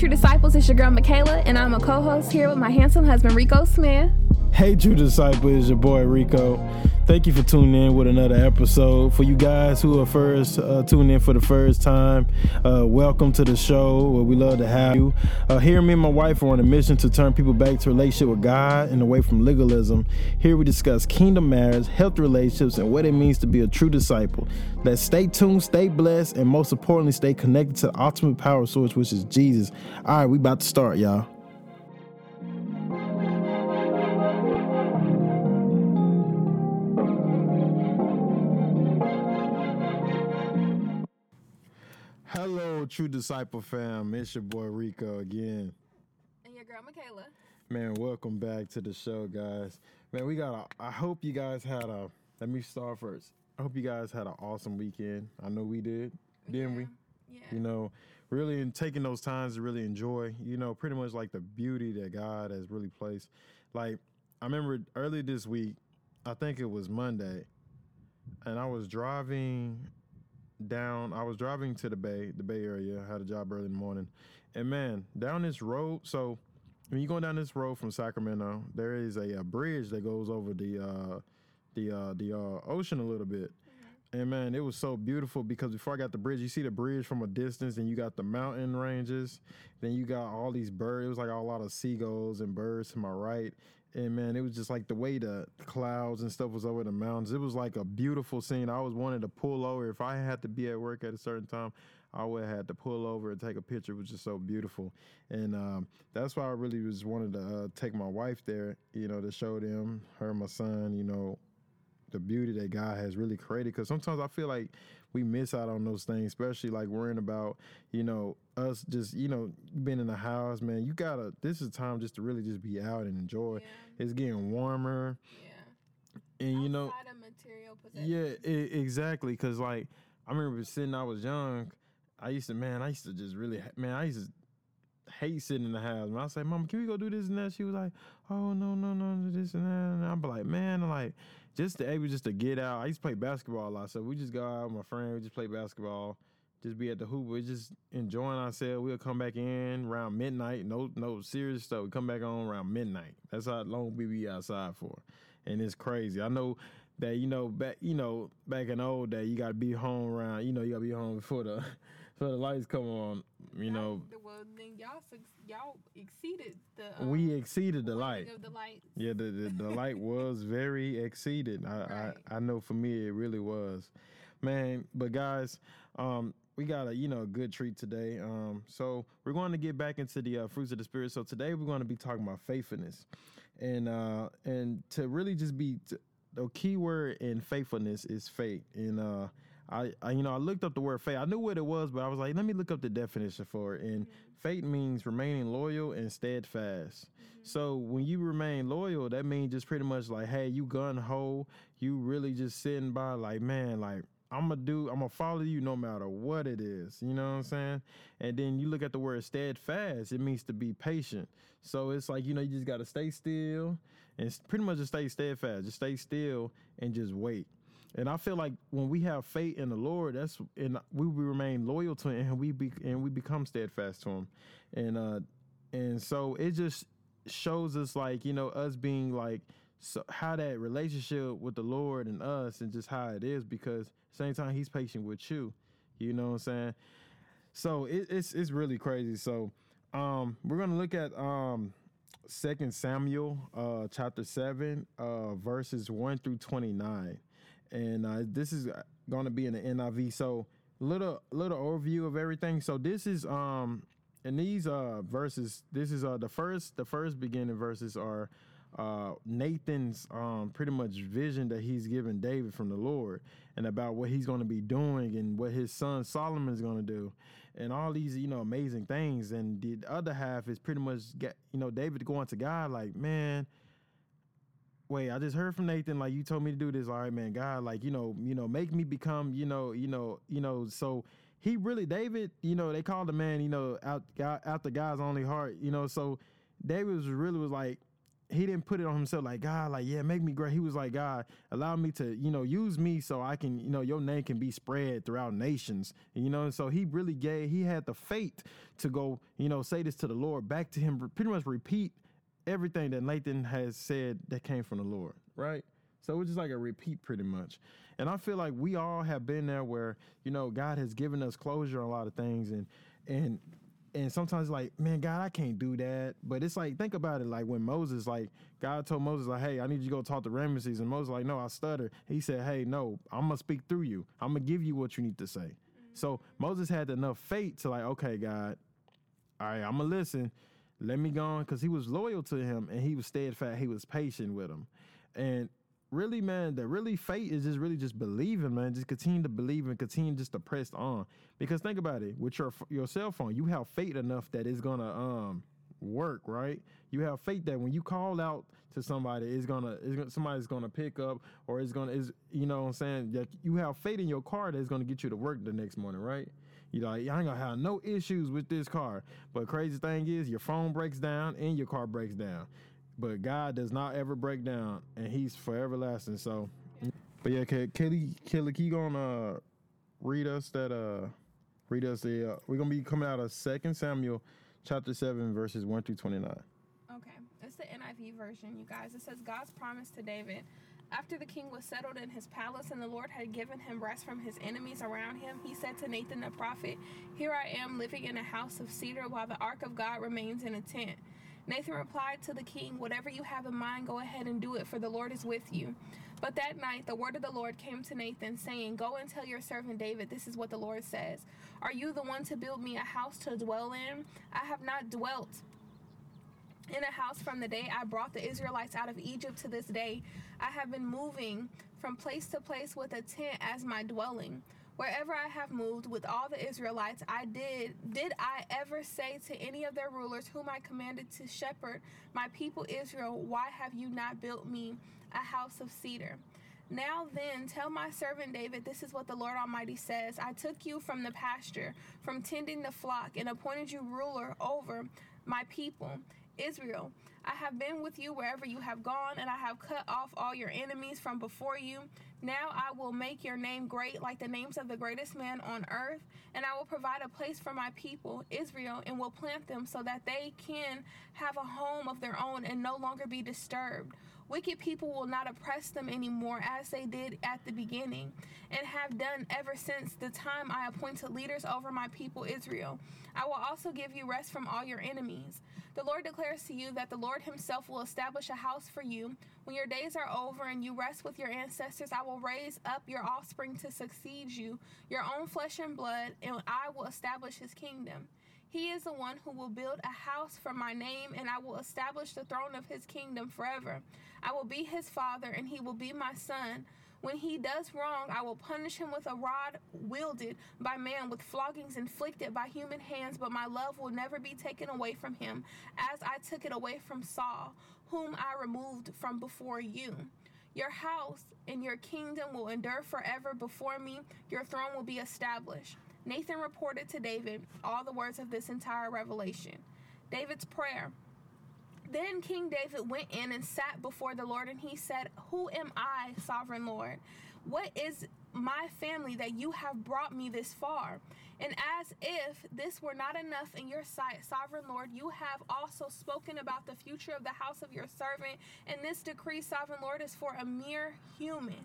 True Disciples? It's your girl Michaela, and I'm a co host here with my handsome husband Rico Smith. Hey, True Disciple, it's your boy Rico. Thank you for tuning in with another episode. For you guys who are first uh, tuning in for the first time, uh, welcome to the show. We love to have you. Uh, here, me and my wife are on a mission to turn people back to relationship with God and away from legalism. Here, we discuss kingdom matters, healthy relationships, and what it means to be a true disciple. Let's stay tuned, stay blessed, and most importantly, stay connected to the ultimate power source, which is Jesus. All right, we about to start, y'all. Hello, True Disciple fam. It's your boy Rico again. And your girl Michaela. Man, welcome back to the show, guys. Man, we got a, I hope you guys had a, let me start first. I hope you guys had an awesome weekend. I know we did, didn't we? Yeah. You know, really in taking those times to really enjoy, you know, pretty much like the beauty that God has really placed. Like, I remember early this week, I think it was Monday, and I was driving down. I was driving to the Bay, the Bay Area. I had a job early in the morning, and man, down this road. So when you're going down this road from Sacramento, there is a, a bridge that goes over the uh, the uh, the uh, ocean a little bit. And man, it was so beautiful because before I got the bridge, you see the bridge from a distance, and you got the mountain ranges. Then you got all these birds. It was like a lot of seagulls and birds to my right. And man, it was just like the way the clouds and stuff was over the mountains. It was like a beautiful scene. I was wanted to pull over. If I had to be at work at a certain time, I would have had to pull over and take a picture. It was just so beautiful. And um, that's why I really was wanted to uh, take my wife there, you know, to show them, her, my son, you know, the beauty that God has really created. Because sometimes I feel like we miss out on those things, especially like worrying about, you know, us just, you know, being in the house, man. You gotta. This is time just to really just be out and enjoy. Yeah. It's getting warmer, Yeah. and you know, Outside material possessions. yeah, e- exactly. Because like I remember sitting, I was young. I used to, man, I used to just really, man, I used to hate sitting in the house. And I say, Mama, can we go do this and that? She was like, Oh no, no, no, this and that. And I'm like, man, like just to able just to get out. I used to play basketball a lot, so we just go out with my friend, we just play basketball, just be at the hoop, we just enjoying ourselves. We'll come back in around midnight. No, no serious stuff. We come back on around midnight. That's how long we be outside for, and it's crazy. I know that you know back you know back in the old day you got to be home around you know you got to be home before the before the lights come on. You know Well, then y'all y'all exceeded the. Um, we exceeded the light. Of the light. Yeah, the, the, the light was very exceeded. I, Right. I I know for me it really was, man. But guys, um, we got a you know a good treat today. Um, so we're going to get back into the uh, fruits of the spirit. So today we're going to be talking about faithfulness, and uh, and to really just be t- the key word in faithfulness is faith. And uh, I, I you know I looked up the word faith. I knew what it was, but I was like, let me look up the definition for it. And mm-hmm. faith means remaining loyal and steadfast. Mm-hmm. So when you remain loyal, that means just pretty much like, hey, you gun ho, you really just sitting by like, man, like I'm gonna do, I'm gonna follow you no matter what it is. You know what I'm saying? And then you look at the word steadfast, it means to be patient. So it's like, you know, you just gotta stay still and pretty much just stay steadfast, just stay still and just wait. And I feel like when we have faith in the Lord, that's and we remain loyal to Him, and we be and we become steadfast to Him, and uh, and so it just shows us like you know us being like so how that relationship with the Lord and us, and just how it is because same time He's patient with you, you know what I'm saying. So it, it's it's really crazy. So um, we're gonna look at um, Second Samuel uh, chapter seven uh, verses one through twenty nine and uh, this is going to be in the NIV. So little little overview of everything. So this is um in these uh verses. This is uh the first the first beginning verses are uh Nathan's um pretty much vision that he's given David from the Lord and about what he's going to be doing and what his son Solomon's going to do and all these you know amazing things and the other half is pretty much get you know David going to God like man wait, I just heard from Nathan, like you told me to do this. All right, man, God, like, you know, you know, make me become, you know, you know, you know, so he really David, you know, they called the man, you know, out out the God's only heart, you know. So David was really was like, he didn't put it on himself like God, like yeah, make me great. He was like God, allow me to, you know, use me so I can, you know, your name can be spread throughout nations. You know, and so he really gave, he had the faith to go, you know, say this to the Lord, back to him, pretty much repeat everything that Nathan has said that came from the Lord, right? So it's just like a repeat, pretty much. And I feel like we all have been there where you know God has given us closure on a lot of things, and and and sometimes like man god i can't do that. But it's like think about it like when moses like god told moses like hey i need you to go talk to ramesses. And moses like no i stutter. He said hey no i'm gonna speak through you. I'm gonna give you what you need to say. So moses had enough faith to like okay god all right i'm gonna listen let me go on because he was loyal to him and he was steadfast he was patient with him and really, man, that really faith is just really just believing, man. Just continue to believe and continue just to press on. Because think about it, with your your cell phone, you have faith enough that it's gonna um work, right? You have faith that when you call out to somebody, it's gonna, it's gonna somebody's gonna pick up or it's gonna is you know what I'm saying? You have faith in your car that's gonna get you to work the next morning, right? You know, I ain't gonna have no issues with this car. But crazy thing is your phone breaks down and your car breaks down but God does not ever break down, and He's forever lasting. So, but yeah, Kelly, Kelly, you gonna uh, read us that uh, read us the uh, we're gonna be coming out of Second Samuel, chapter seven, verses one through twenty nine. Okay, it's the NIV version, you guys. It says God's promise to David. After the king was settled in his palace and the Lord had given him rest from his enemies around him, he said to Nathan the prophet, Here I am living in a house of cedar while the ark of God remains in a tent. Nathan replied to the king, Whatever you have in mind, go ahead and do it, for the Lord is with you. But that night, the word of the Lord came to Nathan, saying, Go and tell your servant David, this is what the Lord says. Are you the one to build me a house to dwell in? I have not dwelt in a house from the day I brought the Israelites out of Egypt to this day. I have been moving from place to place with a tent as my dwelling. Wherever I have moved with all the Israelites, I did did I ever say to any of their rulers whom I commanded to shepherd my people Israel, why have you not built me a house of cedar? Now then, tell my servant David, this is what the Lord Almighty says I took you from the pasture, from tending the flock, and appointed you ruler over my people, Israel. I have been with you wherever you have gone, and I have cut off all your enemies from before you. Now I will make your name great like the names of the greatest man on earth, and I will provide a place for my people, Israel, and will plant them so that they can have a home of their own and no longer be disturbed. Wicked people will not oppress them anymore as they did at the beginning, and have done ever since the time I appointed leaders over my people Israel. I will also give you rest from all your enemies. The Lord declares to you that the Lord Himself will establish a house for you. When your days are over and you rest with your ancestors, I will raise up your offspring to succeed you, your own flesh and blood, and I will establish His kingdom. He is the one who will build a house for my name, and I will establish the throne of his kingdom forever. I will be his father, and he will be my son. When he does wrong, I will punish him with a rod wielded by man, with floggings inflicted by human hands, but my love will never be taken away from him, as I took it away from Saul, whom I removed from before you. Your house and your kingdom will endure forever before me, your throne will be established. Nathan reported to David all the words of this entire revelation. David's prayer. Then King David went in and sat before the Lord, and he said, Who am I, sovereign Lord? What is my family that you have brought me this far? And as if this were not enough in your sight, sovereign Lord, you have also spoken about the future of the house of your servant, and this decree, sovereign Lord, is for a mere human.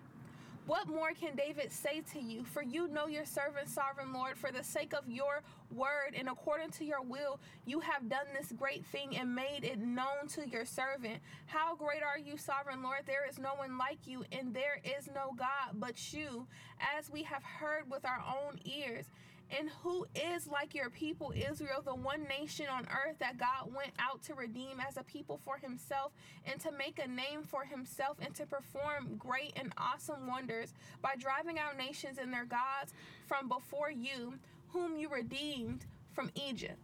What more can David say to you? For you know your servant, sovereign Lord, for the sake of your word and according to your will, you have done this great thing and made it known to your servant. How great are you, sovereign Lord? There is no one like you, and there is no God but you, as we have heard with our own ears. And who is like your people, Israel, the one nation on earth that God went out to redeem as a people for himself and to make a name for himself and to perform great and awesome wonders by driving out nations and their gods from before you, whom you redeemed from Egypt?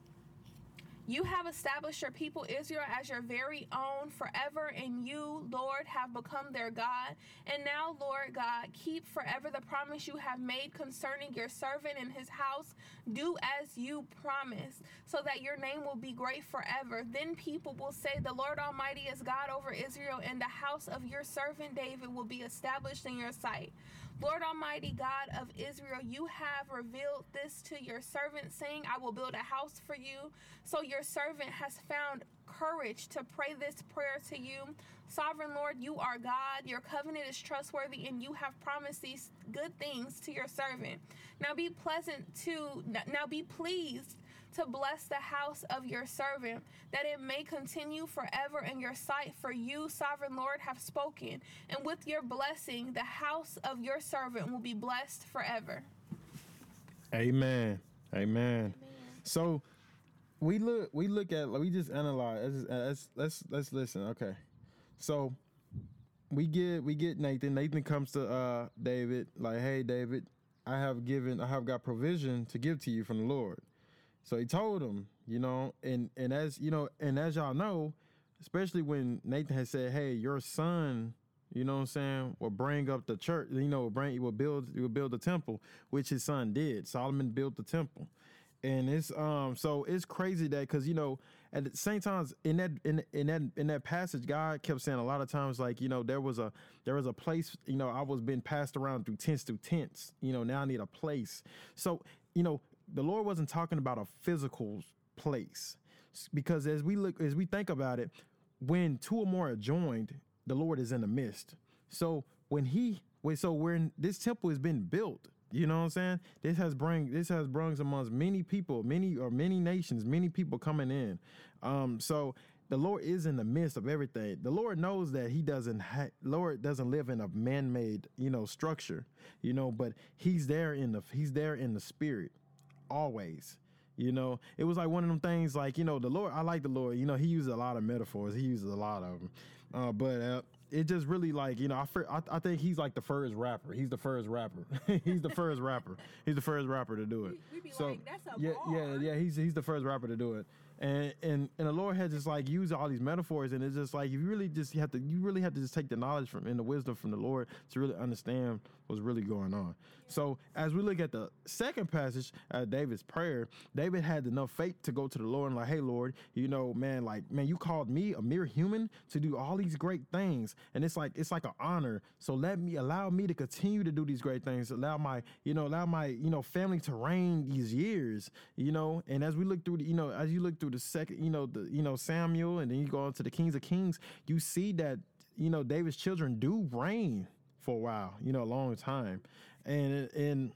You have established your people Israel as your very own forever, and you, Lord, have become their God. And now, Lord God, keep forever the promise you have made concerning your servant and his house. Do as you promised, so that your name will be great forever. Then people will say, The Lord Almighty is God over Israel, and the house of your servant David will be established in your sight. Lord Almighty God of Israel, you have revealed this to your servant, saying, I will build a house for you. So your servant has found courage to pray this prayer to you. Sovereign Lord, you are God. Your covenant is trustworthy, and you have promised these good things to your servant. Now be pleasant to, now be pleased to bless the house of your servant, that it may continue forever in your sight. For you, sovereign Lord, have spoken, and with your blessing, the house of your servant will be blessed forever. Amen. Amen. So we look we look at we just analyze let's let's let's, let's listen. Okay. So we get we get Nathan. Nathan comes to uh David, like, hey David, I have given I have got provision to give to you from the Lord. So he told him, you know, and and as you know, and as y'all know, especially when Nathan had said, "Hey, your son, you know what I'm saying, will bring up the church, you know, bring, he will build, he will build the temple, which his son did. Solomon built the temple, and it's um, so it's crazy that because you know, at the same times in that in in that in that passage, God kept saying a lot of times like you know there was a there was a place, you know, I was being passed around through tents through tents, you know, now I need a place. So you know the Lord wasn't talking about a physical place because as we look as we think about it, when two or more are joined, the Lord is in the midst. So when he wait, so when this temple has been built, you know what I'm saying? This has bring this has brung amongst many people, many or many nations, many people coming in. Um, so the Lord is in the midst of everything. The Lord knows that He doesn't. Ha- Lord doesn't live in a man-made, you know, structure, you know, but He's there in the He's there in the spirit always. You know, it was like one of them things. Like you know, the Lord. I like the Lord. You know, He uses a lot of metaphors. He uses a lot of them. Uh, but uh, it just really like you know, I, I, I think he's like the first rapper. He's the first rapper. he's the first rapper. He's the first rapper to do it. We, we so like, yeah, bar. yeah, yeah. He's he's the first rapper to do it and and and the Lord has just like used all these metaphors, and it's just like you really just have to you really have to just take the knowledge from and the wisdom from the Lord to really understand what's really going on. So as we look at the second passage, David's prayer, David had enough faith to go to the Lord and like, hey Lord, you know, man, like man, you called me a mere human to do all these great things, and it's like it's like an honor. So let me allow me to continue to do these great things. Allow my you know allow my you know family to reign these years, you know. And as we look through the you know as you look through the second, you know, the you know Samuel, and then you go on to the Kings of Kings, you see that you know David's children do reign for a while, you know, a long time, and and.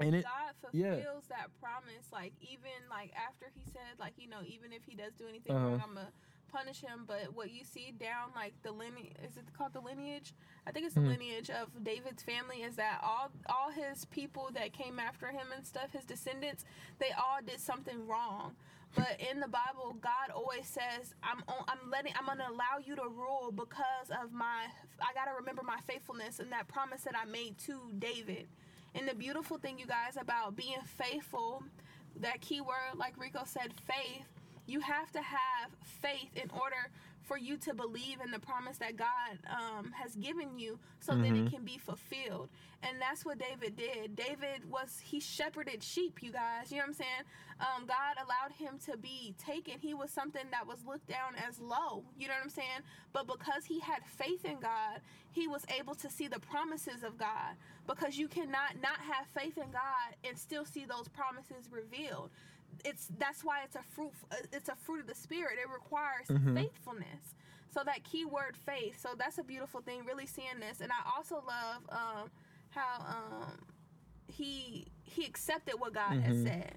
And, and it, God fulfills yeah. that promise, like even like after He said, like you know, even if He does do anything uh-huh. wrong, I'm gonna punish him. But what you see down like the lineage is it called the lineage? I think it's the mm-hmm. lineage of David's family. Is that all? All his people that came after him and stuff, his descendants, they all did something wrong. But in the Bible, God always says, "I'm I'm letting I'm gonna allow you to rule because of my. I gotta remember my faithfulness and that promise that I made to David." And the beautiful thing, you guys, about being faithful, that key word, like Rico said, faith. You have to have faith in order for you to believe in the promise that God um, has given you so mm-hmm. that it mm-hmm. can be fulfilled. And that's what David did. David was, he shepherded sheep, you guys. You know what I'm saying? Um, God allowed him to be taken. He was something that was looked down as low. You know what I'm saying? But because he had faith in God, he was able to see the promises of God. Because you cannot not have faith in God and still see those promises revealed it's that's why it's a fruit it's a fruit of the spirit. It requires mm-hmm. faithfulness. So that key word faith so that's a beautiful thing really seeing this. And i also love um, how um, he he accepted what god mm-hmm. had said.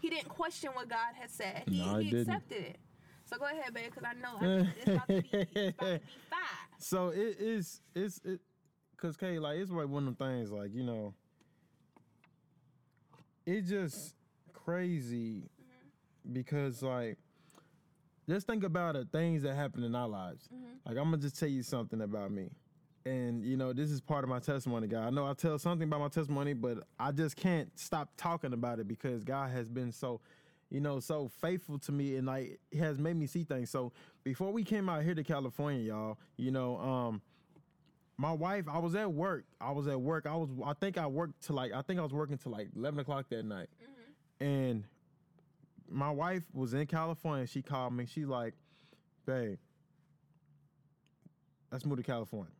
He didn't question what god had said. He, no, he accepted it. So go ahead babe because i know it's about to be, it's about to be five. So it is it's it because Kay, like it's like one of the things like you know it just crazy mm-hmm. because like just think about the things that happen in our lives. Mm-hmm. Like I'm gonna just tell you something about me. And you know, this is part of my testimony, God. I know I tell something about my testimony, but I just can't stop talking about it because God has been so you know, so faithful to me and like has made me see things. So before we came out here to California, y'all, you know, um, my wife, I was at work. I was at work. I was, I think I worked to like, I think I was working till like eleven o'clock that night, and my wife was in California. She called me. She's like, "Babe, let's move to California."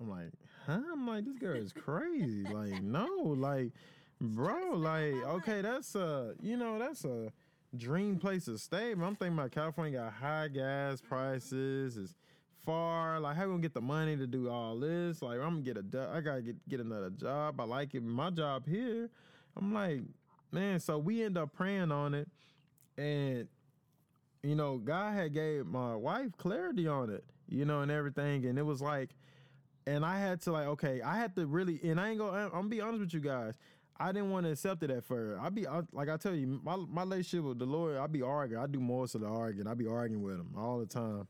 I'm like, "Huh?" I'm like, "This girl is crazy." like, no, like, bro, like, okay, that's a, you know, that's a dream place to stay. But I'm thinking about California got high gas prices. It's far. Like, how we gonna get the money to do all this? Like, I'm gonna get a, I gotta get get another job. I like it. My job here. I'm like, man. So we end up praying on it, and you know, God had gave my wife clarity on it, you know, and everything, and it was like, and I had to like, okay, I had to really, and I ain't gonna, I'm gonna be honest with you guys. I didn't want to accept it at first. I be I, like I tell you, my my relationship with the Lord, I be arguing. I do most of the arguing. I be arguing with him all the time,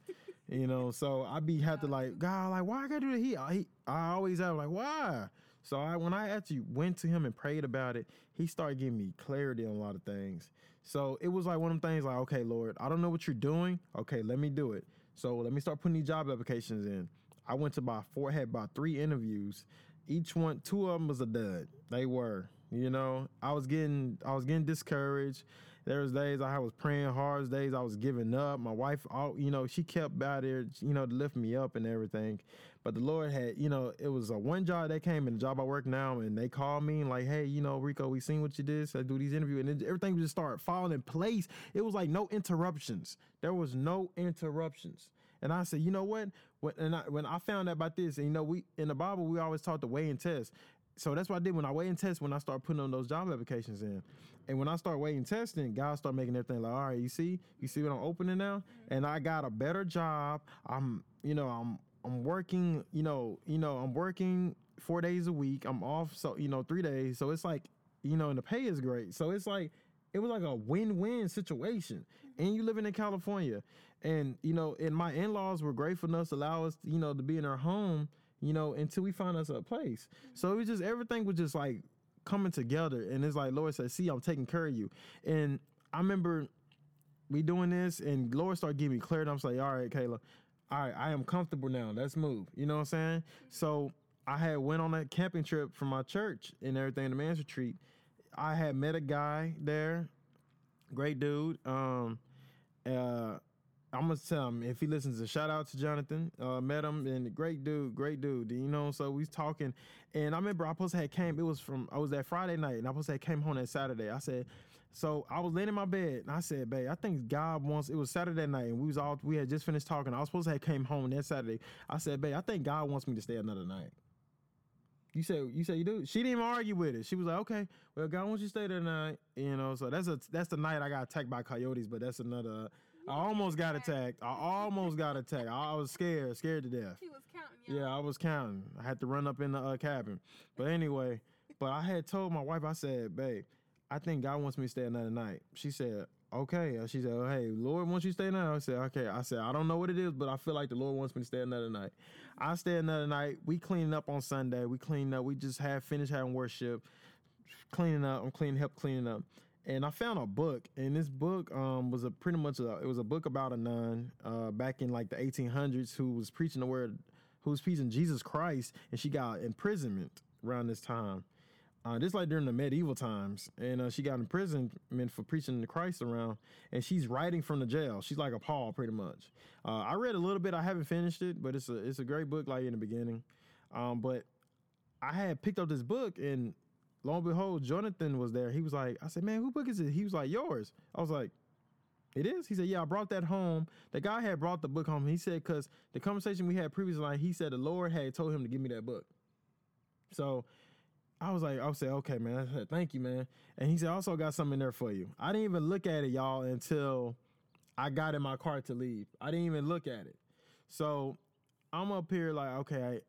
you know. So I be have to like God, like why I gotta do that? He, he I always have like why. So I when I actually went to him and prayed about it, he started giving me clarity on a lot of things. So it was like one of them things like, okay, Lord, I don't know what you're doing. Okay, let me do it. So let me start putting these job applications in. I went to about four, had about three interviews. Each one, two of them was a dud. They were, you know. I was getting, I was getting discouraged. There was days I was praying hard. Days I was giving up. My wife, all you know, she kept out there, you know, to lift me up and everything. But the Lord had, you know, it was a one job that came in the job I work now, and they called me and like, hey, you know, Rico, we seen what you did. So I do these interviews, and it, everything just started falling in place. It was like no interruptions. There was no interruptions. And I said, you know what? When and I, when I found out about this, and you know, we in the Bible we always taught to weigh and test. So that's what I did when I weigh and test when I started putting on those job applications in. And when I start weighing and testing, God started making everything like, all right, you see, you see what I'm opening now? And I got a better job. I'm, you know, I'm I'm working, you know, you know, I'm working four days a week. I'm off so you know, three days. So it's like, you know, and the pay is great. So it's like it was like a win-win situation. And you living in California. And, you know, and my in-laws were grateful enough to allow us, you know, to be in our home, you know, until we found us a place. Mm-hmm. So it was just everything was just like coming together. And it's like Lord said, see, I'm taking care of you. And I remember we doing this and Lord started giving me clarity. I'm like, all right, Kayla, all right, I am comfortable now. Let's move. You know what I'm saying? So I had went on that camping trip from my church and everything, the man's retreat. I had met a guy there, great dude. Um, uh, I'm gonna tell him if he listens. A shout out to Jonathan. Uh, met him and great dude, great dude. You know, so we was talking, and I remember I supposed had came. It was from I was that Friday night, and I supposed had came home that Saturday. I said, so I was laying in my bed, and I said, babe, I think God wants. It was Saturday night, and we was all we had just finished talking. I was supposed to have came home that Saturday. I said, babe, I think God wants me to stay another night. You said you said you do. She didn't even argue with it. She was like, okay, well, God wants you to stay there tonight. You know, so that's a that's the night I got attacked by coyotes, but that's another. I almost got attacked. I almost got attacked. I, I was scared, scared to death. He was counting. y'all. Yeah, I was counting. I had to run up in the uh, cabin. But anyway, but I had told my wife, I said, babe, I think God wants me to stay another night. She said, okay. She said, oh, hey, Lord wants you to stay now. I said, okay. I said, I don't know what it is, but I feel like the Lord wants me to stay another night. I stay another night. We cleaning up on Sunday. We cleaned up. We just had finished having worship, cleaning up. I'm cleaning, help cleaning up. And I found a book, and this book um, was a pretty much a, it was a book about a nun uh, back in like the 1800s who was preaching the word, who was preaching Jesus Christ, and she got imprisonment around this time. Uh, this like during the medieval times, and uh, she got imprisonment for preaching the Christ around, and she's writing from the jail. She's like a Paul, pretty much. Uh, I read a little bit. I haven't finished it, but it's a it's a great book. Like in the beginning, um, but I had picked up this book, and lo and behold, Jonathan was there. He was like, I said, man, who book is it? He was like, yours. I was like, it is. He said, yeah, I brought that home. The guy had brought the book home. He said, because the conversation we had previously, like, he said the Lord had told him to give me that book. So I was like, I said, okay, man. Said, thank you, man. And he said, I also got something in there for you. I didn't even look at it, y'all, until I got in my car to leave. I didn't even look at it. So I'm up here like, okay,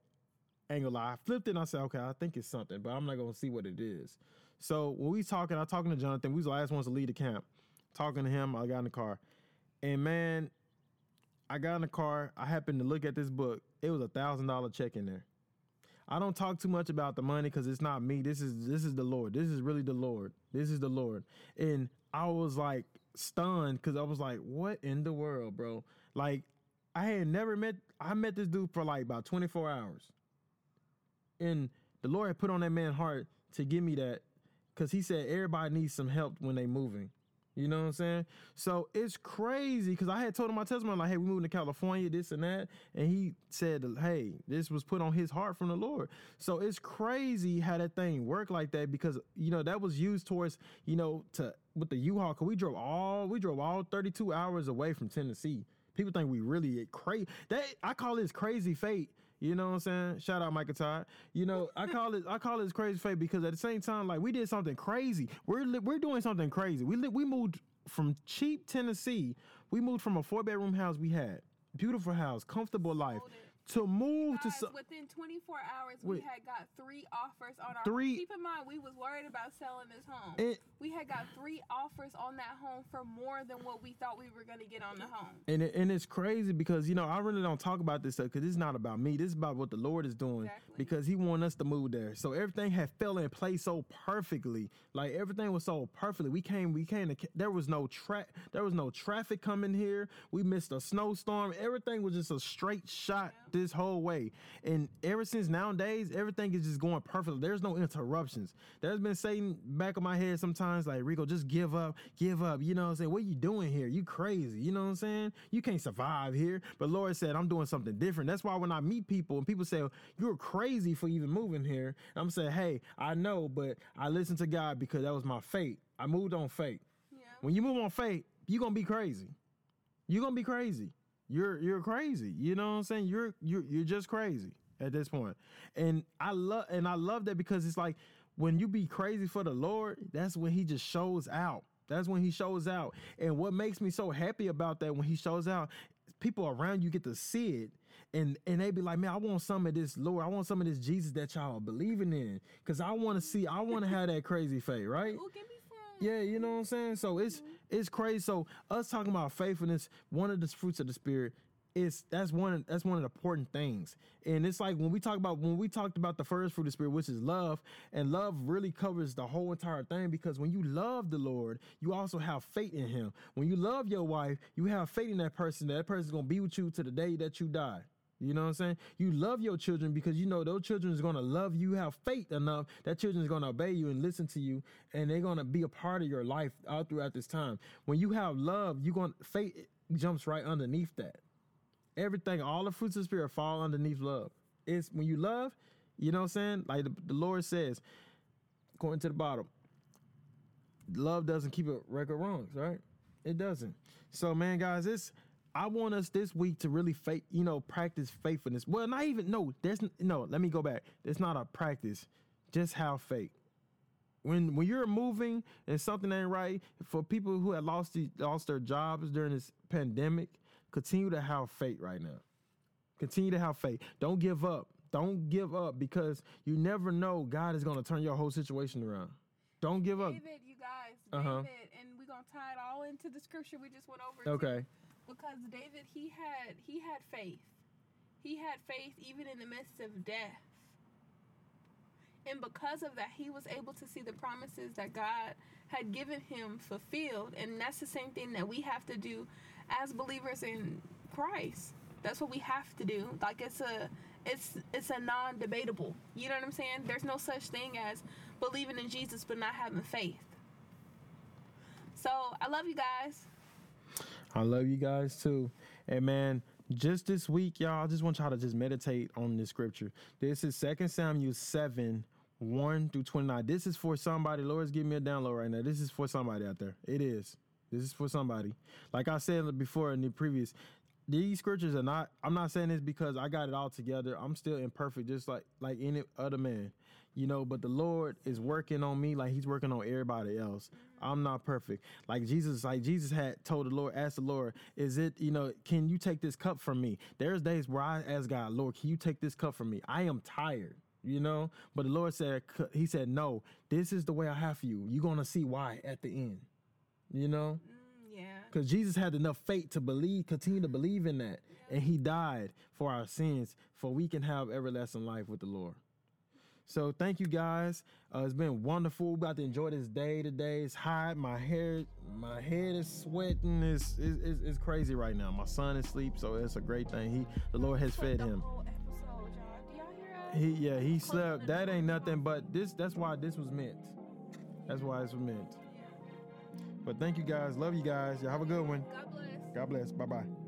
I ain't gonna lie. I flipped it and I said, okay, I think it's something, but I'm not gonna see what it is. So when we talking, I was talking to Jonathan. We was the last ones to leave the camp. Talking to him, I got in the car, and man, I got in the car. I happened to look at this book. It was a thousand dollar check in there. I don't talk too much about the money because it's not me. This is this is the Lord. This is really the Lord. This is the Lord. And I was like stunned because I was like, what in the world, bro? Like, I had never met, I met this dude for like about 24 hours. And the Lord had put on that man's heart to give me that because he said everybody needs some help when they moving. You know what I'm saying? So it's crazy because I had told him my testimony, like, hey, we moving to California, this and that. And he said, hey, this was put on his heart from the Lord. So it's crazy how that thing worked like that because, you know, that was used towards, you know, to with the U-Haul, cause we drove all we drove all 32 hours away from Tennessee. People think we really crazy. That I call this crazy fate. You know what I'm saying? Shout out Michael Todd. You know, I call it I call it crazy fate because at the same time, like we did something crazy. We're li- we're doing something crazy. We li- we moved from cheap Tennessee. We moved from a four bedroom house we had, beautiful house, comfortable life. To move to Guys, so- within 24 hours, we Wait. had got three offers on our Three-. Keep in mind, we was worried about selling this home. It- we had got three offers on that home for more than what we thought we were going to get on the home. and it, and it's crazy because you know I really don't talk about this stuff because it's not about me. This is about what the Lord is doing Exactly. because He wanted us to move there. So everything had fell in place so perfectly. Like everything was so perfectly. We came. We came. To, there was no track. There was no traffic coming here. We missed a snowstorm. Everything was just a straight shot this whole way. And ever since nowadays, everything is just going perfectly. There's no interruptions. There's been Satan back of my head sometimes like Rico, just give up, give up. You know what I'm saying? What you doing here? You crazy. You know what I'm saying? You can't survive here. But Lord said, I'm doing something different. That's why when I meet people and people say, You're crazy for even moving here, I'm saying, Hey, I know, but I listened to God because that was my fate. I moved on fate. Yeah. When you move on fate, you're gonna be crazy. You're gonna be crazy. You're you're crazy. You know what I'm saying? You're you're you're just crazy at this point. And I love and I love that because it's like when you be crazy for the Lord, that's when he just shows out. That's when he shows out. And what makes me so happy about that when he shows out, people around you get to see it. And and they be like, man, I want some of this Lord. I want some of this Jesus that y'all are believing in. Cause I want to see, I want to have that crazy faith, right? Ooh, give me some. Yeah, you know what I'm saying? So it's mm-hmm. It's crazy. So us talking about faithfulness, one of the fruits of the spirit, is that's one that's one of the important things. And it's like when we talk about when we talked about the first fruit of the spirit, which is love, and love really covers the whole entire thing because when you love the Lord, you also have faith in him. When you love your wife, you have faith in that person, that person's gonna be with you to the day that you die. You know what I'm saying? You love your children because you know those children is gonna love you. Have faith enough that children is gonna obey you and listen to you, and they're gonna be a part of your life all throughout this time. When you have love, you going faith jumps right underneath that. Everything, all the fruits of the spirit fall underneath love. It's when you love, you know what I'm saying? Like the, the Lord says, according to the bottom, love doesn't keep a record wrongs, right? It doesn't. So, man, guys, it's I want us this week to really faith, you know, practice faithfulness. Well, not even no. There's no. Let me go back. It's not a practice. Just have faith. When when you're moving and something ain't right, for people who have lost the, lost their jobs during this pandemic, continue to have faith right now. Continue to have faith. Don't give up. Don't give up because you never know God is going to turn your whole situation around. Don't give up. David, you guys, Uh-huh. David, and we're gonna tie it all into the scripture we just went over. too. Because David he had he had faith. He had faith even in the midst of death. And because of that, he was able to see the promises that God had given him fulfilled. And that's the same thing that we have to do as believers in Christ. That's what we have to do. Like it's a it's it's a non-debatable. You know what I'm saying? There's no such thing as believing in Jesus but not having faith. So I love you guys. I love you guys too. And man, just this week, y'all, I just want y'all to just meditate on this scripture. This is 2 Samuel 7, 1 through 29. This is for somebody. Lord's giving me a download right now. This is for somebody out there. It is. This is for somebody. Like I said before in the previous, these scriptures are not, I'm not saying this because I got it all together. I'm still imperfect, just like like any other man. You know, but the Lord is working on me like He's working on everybody else. I'm not perfect. Like Jesus, like Jesus had told the Lord, asked the Lord, is it, you know, can you take this cup from me? There's days where I ask God, Lord, can you take this cup from me? I am tired, you know? But the Lord said, He said, No, this is the way I have for you. You're gonna see why at the end. You know? Mm, yeah. Because Jesus had enough faith to believe, continue to believe in that. And he died for our sins, for we can have everlasting life with the Lord. So thank you guys. Uh, it's been wonderful. We about to enjoy this day today. It's hot. My hair, my head is sweating. It's, it's, it's, it's crazy right now. My son is asleep, so it's a great thing. He, the Lord has fed him. whole episode, y'all. Do y'all hear us? He, yeah, he slept. That ain't nothing. But this, that's why this was meant. That's why it's meant. But thank you guys. Love you guys. Y'all have a good one. God bless. God bless. Bye bye.